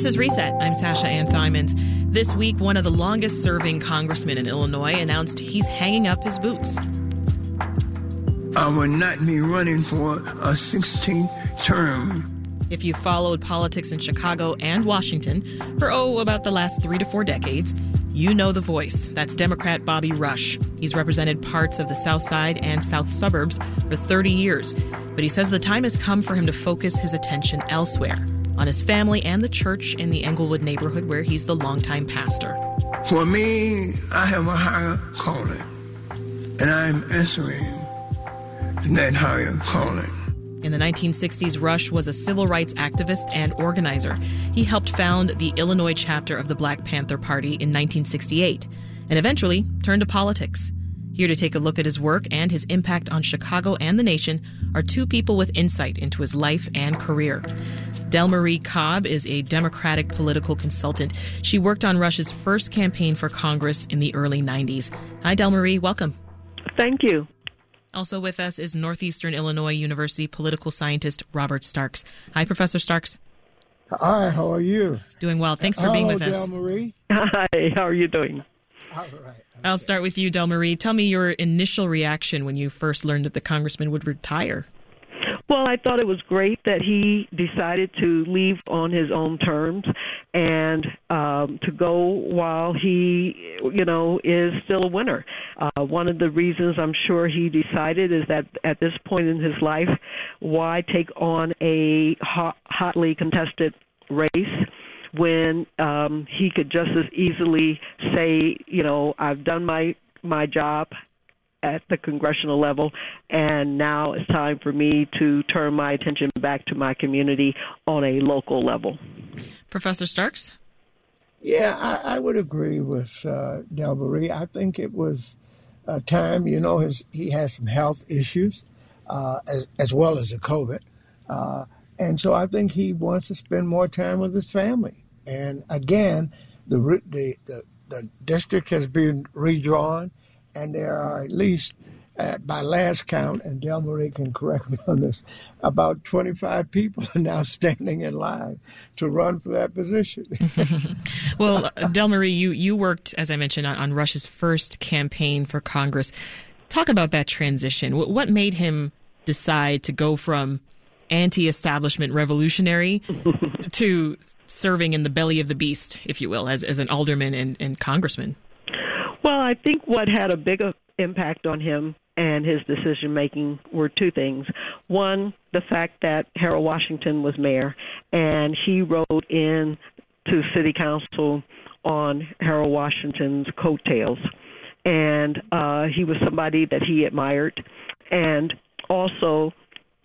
This is Reset. I'm Sasha Ann Simons. This week, one of the longest serving congressmen in Illinois announced he's hanging up his boots. I will not be running for a 16th term. If you followed politics in Chicago and Washington for, oh, about the last three to four decades, you know the voice. That's Democrat Bobby Rush. He's represented parts of the South Side and South suburbs for 30 years. But he says the time has come for him to focus his attention elsewhere on his family and the church in the Englewood neighborhood where he's the longtime pastor. For me, I have a higher calling, and I'm answering that higher calling. In the 1960s, Rush was a civil rights activist and organizer. He helped found the Illinois chapter of the Black Panther Party in 1968 and eventually turned to politics. Here to take a look at his work and his impact on Chicago and the nation are two people with insight into his life and career. Delmarie Cobb is a Democratic political consultant. She worked on Rush's first campaign for Congress in the early 90s. Hi, Delmarie. Welcome. Thank you. Also with us is Northeastern Illinois University political scientist Robert Starks. Hi, Professor Starks. Hi, how are you? Doing well. Thanks for Hello, being with us. Delmarie. Hi, how are you doing? All right. I'll start with you, Delmarie. Tell me your initial reaction when you first learned that the congressman would retire. Well, I thought it was great that he decided to leave on his own terms and um, to go while he, you know, is still a winner. Uh, one of the reasons I'm sure he decided is that at this point in his life, why take on a hot, hotly contested race? When um, he could just as easily say, you know, I've done my my job at the congressional level, and now it's time for me to turn my attention back to my community on a local level. Professor Starks? Yeah, I, I would agree with uh, Delmarie. I think it was a time, you know, his, he has some health issues uh, as, as well as the COVID. Uh, and so I think he wants to spend more time with his family. And again, the, the, the, the district has been redrawn, and there are at least, uh, by last count, and Delmarie can correct me on this, about 25 people are now standing in line to run for that position. well, uh, Delmarie, you, you worked, as I mentioned, on, on Rush's first campaign for Congress. Talk about that transition. What made him decide to go from anti establishment revolutionary to serving in the belly of the beast, if you will, as, as an alderman and, and congressman? Well, I think what had a bigger impact on him and his decision making were two things. One, the fact that Harold Washington was mayor and he rode in to city council on Harold Washington's coattails. And uh, he was somebody that he admired. And also,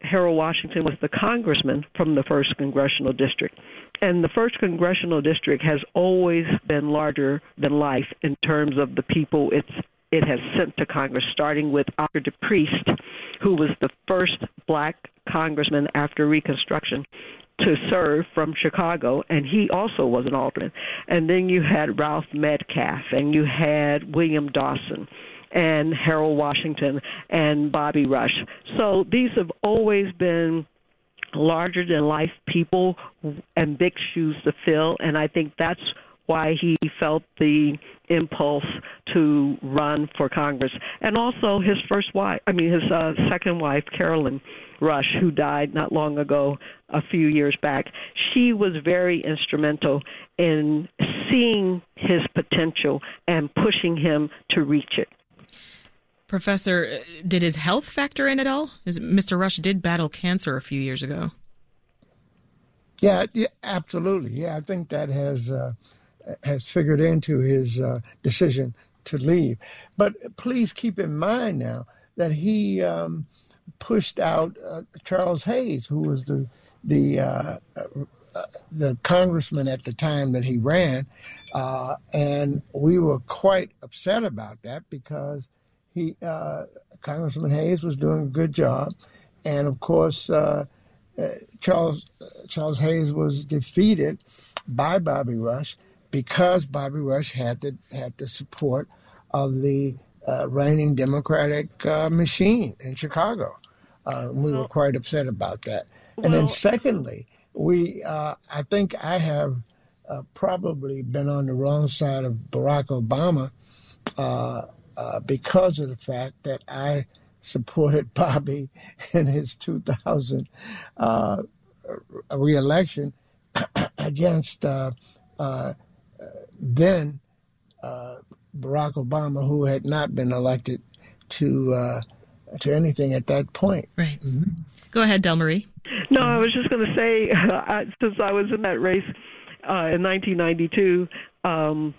Harold Washington was the congressman from the first congressional district. And the first congressional district has always been larger than life in terms of the people it's it has sent to Congress, starting with Oscar DePriest, who was the first black congressman after Reconstruction to serve from Chicago, and he also was an alderman. And then you had Ralph Metcalfe, and you had William Dawson, and Harold Washington, and Bobby Rush. So these have always been larger than life people and big shoes to fill, and I think that's why he felt the impulse to run for Congress. And also his first wife, I mean his uh, second wife, Carolyn Rush, who died not long ago, a few years back. She was very instrumental in seeing his potential and pushing him to reach it. Professor, did his health factor in at all? Mr. Rush did battle cancer a few years ago. Yeah, yeah absolutely. Yeah, I think that has uh, has figured into his uh, decision to leave. But please keep in mind now that he um, pushed out uh, Charles Hayes, who was the the uh, uh, the congressman at the time that he ran, uh, and we were quite upset about that because he uh, Congressman Hayes was doing a good job, and of course uh, uh, Charles Charles Hayes was defeated by Bobby Rush because Bobby Rush had the had the support of the uh, reigning Democratic uh, machine in Chicago. Uh, we were quite upset about that. And then, secondly, we I think I have uh, probably been on the wrong side of Barack Obama uh, uh, because of the fact that I supported Bobby in his 2000 uh, reelection against uh, uh, then Barack Obama, who had not been elected to to anything at that point. Right. Mm-hmm. Go ahead, Delmarie. No, I was just going to say, uh, since I was in that race uh, in 1992, um,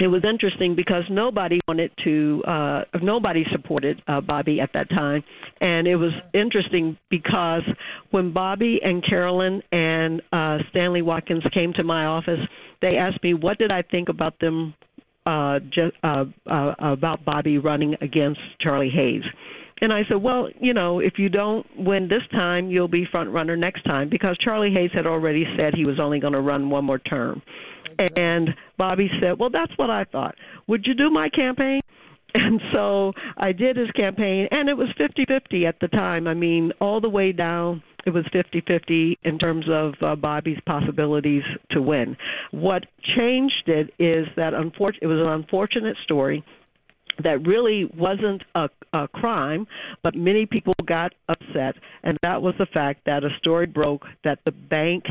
it was interesting because nobody wanted to, uh, nobody supported uh, Bobby at that time, and it was interesting because when Bobby and Carolyn and uh, Stanley Watkins came to my office, they asked me what did I think about them, uh, just, uh, uh, about Bobby running against Charlie Hayes. And I said, well, you know, if you don't win this time, you'll be front runner next time because Charlie Hayes had already said he was only going to run one more term. And Bobby said, well, that's what I thought. Would you do my campaign? And so I did his campaign, and it was 50 50 at the time. I mean, all the way down, it was 50 50 in terms of uh, Bobby's possibilities to win. What changed it is that unfor- it was an unfortunate story that really wasn't a, a crime, but many people got upset, and that was the fact that a story broke that the bank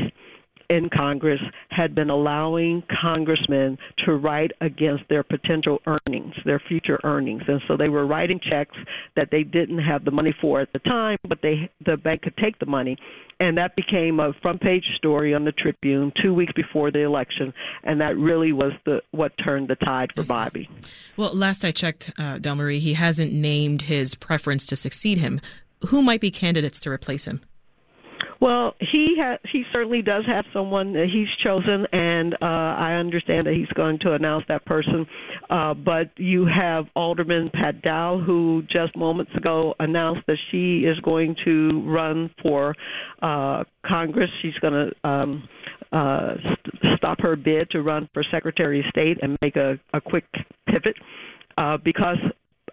in Congress had been allowing congressmen to write against their potential earnings, their future earnings. And so they were writing checks that they didn't have the money for at the time, but they the bank could take the money. And that became a front page story on the Tribune two weeks before the election, and that really was the what turned the tide for Bobby. Well, last I checked, uh, Delmarie, he hasn't named his preference to succeed him. Who might be candidates to replace him? Well, he ha- he certainly does have someone that he's chosen, and uh, I understand that he's going to announce that person. Uh, but you have Alderman Pat Dowell, who just moments ago announced that she is going to run for uh, Congress. She's going to. Um, uh, st- stop her bid to run for Secretary of State and make a, a quick pivot uh, because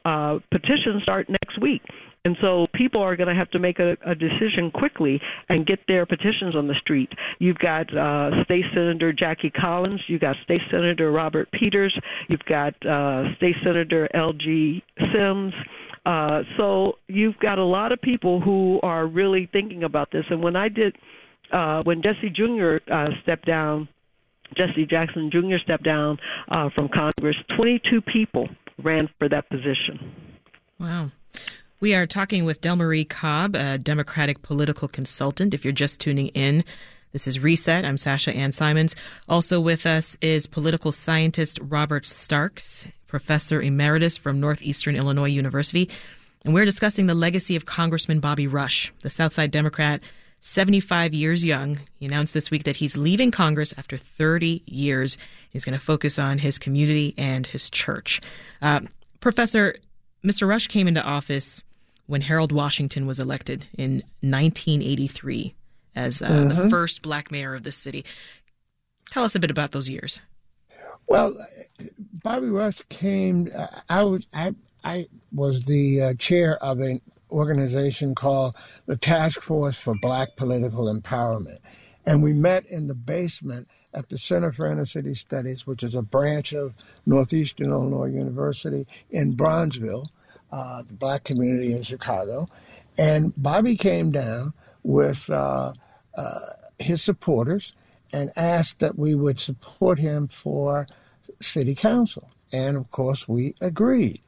uh, petitions start next week. And so people are going to have to make a, a decision quickly and get their petitions on the street. You've got uh, State Senator Jackie Collins, you've got State Senator Robert Peters, you've got uh, State Senator Elgie Sims. Uh, so you've got a lot of people who are really thinking about this. And when I did, uh, when Jesse Jr. Uh, stepped down, Jesse Jackson Jr. stepped down uh, from Congress, 22 people ran for that position. Wow. We are talking with Delmarie Cobb, a Democratic political consultant. If you're just tuning in, this is Reset. I'm Sasha Ann Simons. Also with us is political scientist Robert Starks, professor emeritus from Northeastern Illinois University. And we're discussing the legacy of Congressman Bobby Rush, the Southside Democrat, 75 years young. He announced this week that he's leaving Congress after 30 years. He's going to focus on his community and his church. Uh, Professor, Mr. Rush came into office when Harold Washington was elected in 1983 as uh, mm-hmm. the first black mayor of the city. Tell us a bit about those years. Well, Bobby Rush came. Uh, I was I I was the uh, chair of an organization called the Task Force for Black Political Empowerment, and we met in the basement at the Center for Inner City Studies, which is a branch of Northeastern Illinois University in Bronzeville, uh, the black community in Chicago. And Bobby came down with uh, uh, his supporters and asked that we would support him for city council. And of course, we agreed.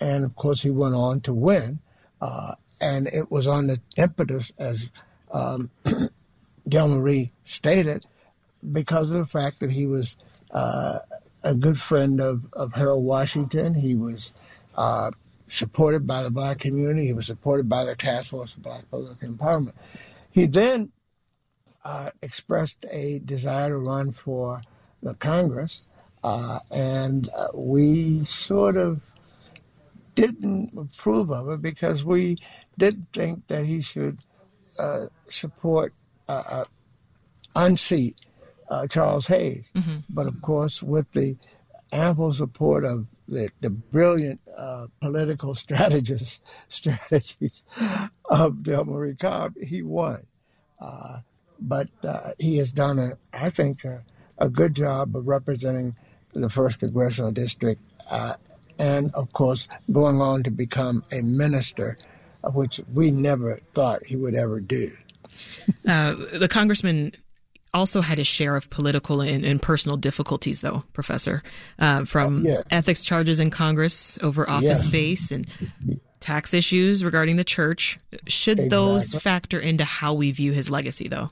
And of course, he went on to win. Uh, and it was on the impetus, as um, Delmarie stated, because of the fact that he was uh, a good friend of, of Harold Washington. He was uh, supported by the black community. He was supported by the Task Force of Black Political Empowerment. He then uh, expressed a desire to run for the Congress, uh, and uh, we sort of didn't approve of it because we didn't think that he should uh, support uh, unseat Charles Hayes. Mm-hmm. But of course, with the ample support of the, the brilliant uh, political strategist strategies of Delmarie Cobb, he won. Uh, but uh, he has done, a, I think, a, a good job of representing the first congressional district, uh, and of course, going on to become a minister, which we never thought he would ever do. Uh, the congressman also had his share of political and, and personal difficulties, though, Professor, uh, from oh, yeah. ethics charges in Congress over office yes. space and tax issues regarding the church. Should exactly. those factor into how we view his legacy, though?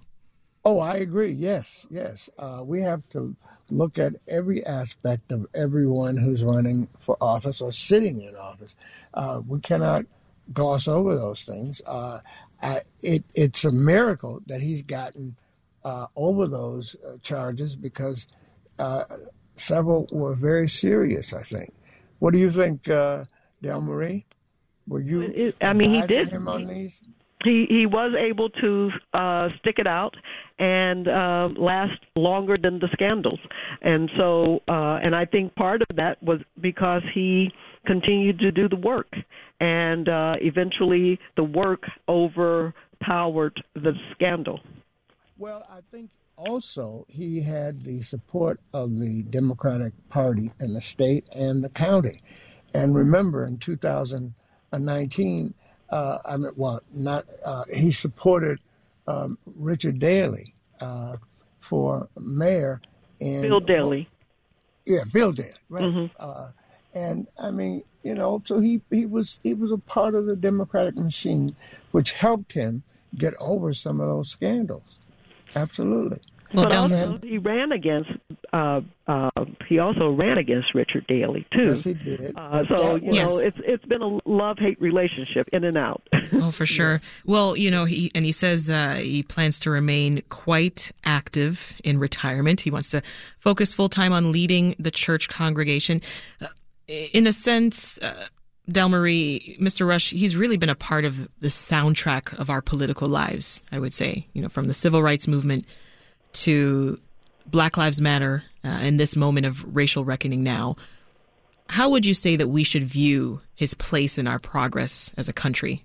Oh, I agree. Yes, yes. Uh, we have to look at every aspect of everyone who's running for office or sitting in office. Uh, we cannot gloss over those things. Uh, I, it, it's a miracle that he's gotten uh, over those uh, charges because uh, several were very serious. I think. What do you think, uh, Delmarie? Were you? I mean, he did. Him on these? He he was able to uh, stick it out and uh, last longer than the scandals, and so uh, and I think part of that was because he continued to do the work, and uh, eventually the work overpowered the scandal. Well, I think also he had the support of the Democratic Party in the state and the county. And remember, in 2019, uh, I mean, well, not uh, he supported um, Richard Daley uh, for mayor. And, Bill Daley. yeah, Bill Daley, right? Mm-hmm. Uh, and I mean, you know, so he he was he was a part of the Democratic machine, which helped him get over some of those scandals. Absolutely. Well, but also he ran against. Uh, uh, he also ran against Richard Daley too. Yes, he did. Uh, so you yes. know, it's it's been a love hate relationship, in and out. oh, for sure. Well, you know, he and he says uh, he plans to remain quite active in retirement. He wants to focus full time on leading the church congregation. Uh, in a sense. Uh, Delmarie, Mr. Rush, he's really been a part of the soundtrack of our political lives, I would say. You know, from the civil rights movement to Black Lives Matter uh, in this moment of racial reckoning now. How would you say that we should view his place in our progress as a country?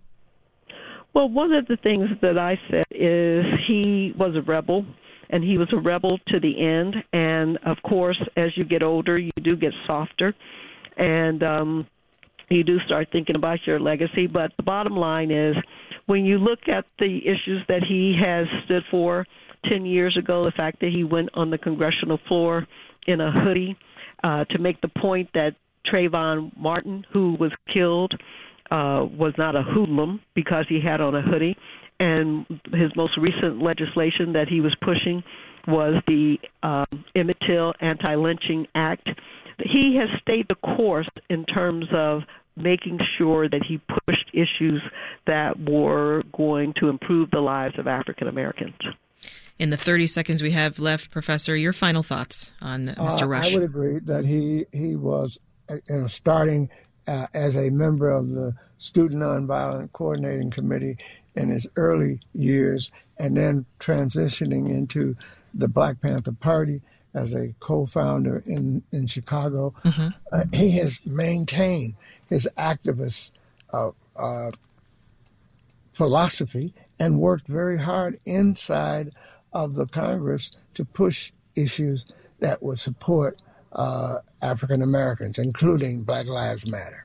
Well, one of the things that I said is he was a rebel and he was a rebel to the end. And of course, as you get older, you do get softer. And um, you do start thinking about your legacy. But the bottom line is, when you look at the issues that he has stood for 10 years ago, the fact that he went on the congressional floor in a hoodie uh, to make the point that Trayvon Martin, who was killed, uh, was not a hoodlum because he had on a hoodie. And his most recent legislation that he was pushing was the um, Emmett Till Anti-Lynching Act, he has stayed the course in terms of making sure that he pushed issues that were going to improve the lives of African Americans. In the 30 seconds we have left, Professor, your final thoughts on Mr. Uh, Rush. I would agree that he, he was uh, you know, starting uh, as a member of the Student Nonviolent Coordinating Committee in his early years and then transitioning into the Black Panther Party as a co-founder in in Chicago. Mm-hmm. Uh, he has maintained his activist uh, uh, philosophy and worked very hard inside of the Congress to push issues that would support uh, African Americans, including Black Lives Matter.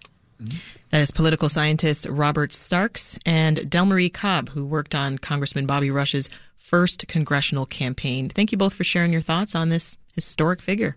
That is political scientist Robert Starks and Delmarie Cobb, who worked on Congressman Bobby Rush's first congressional campaign. Thank you both for sharing your thoughts on this historic figure.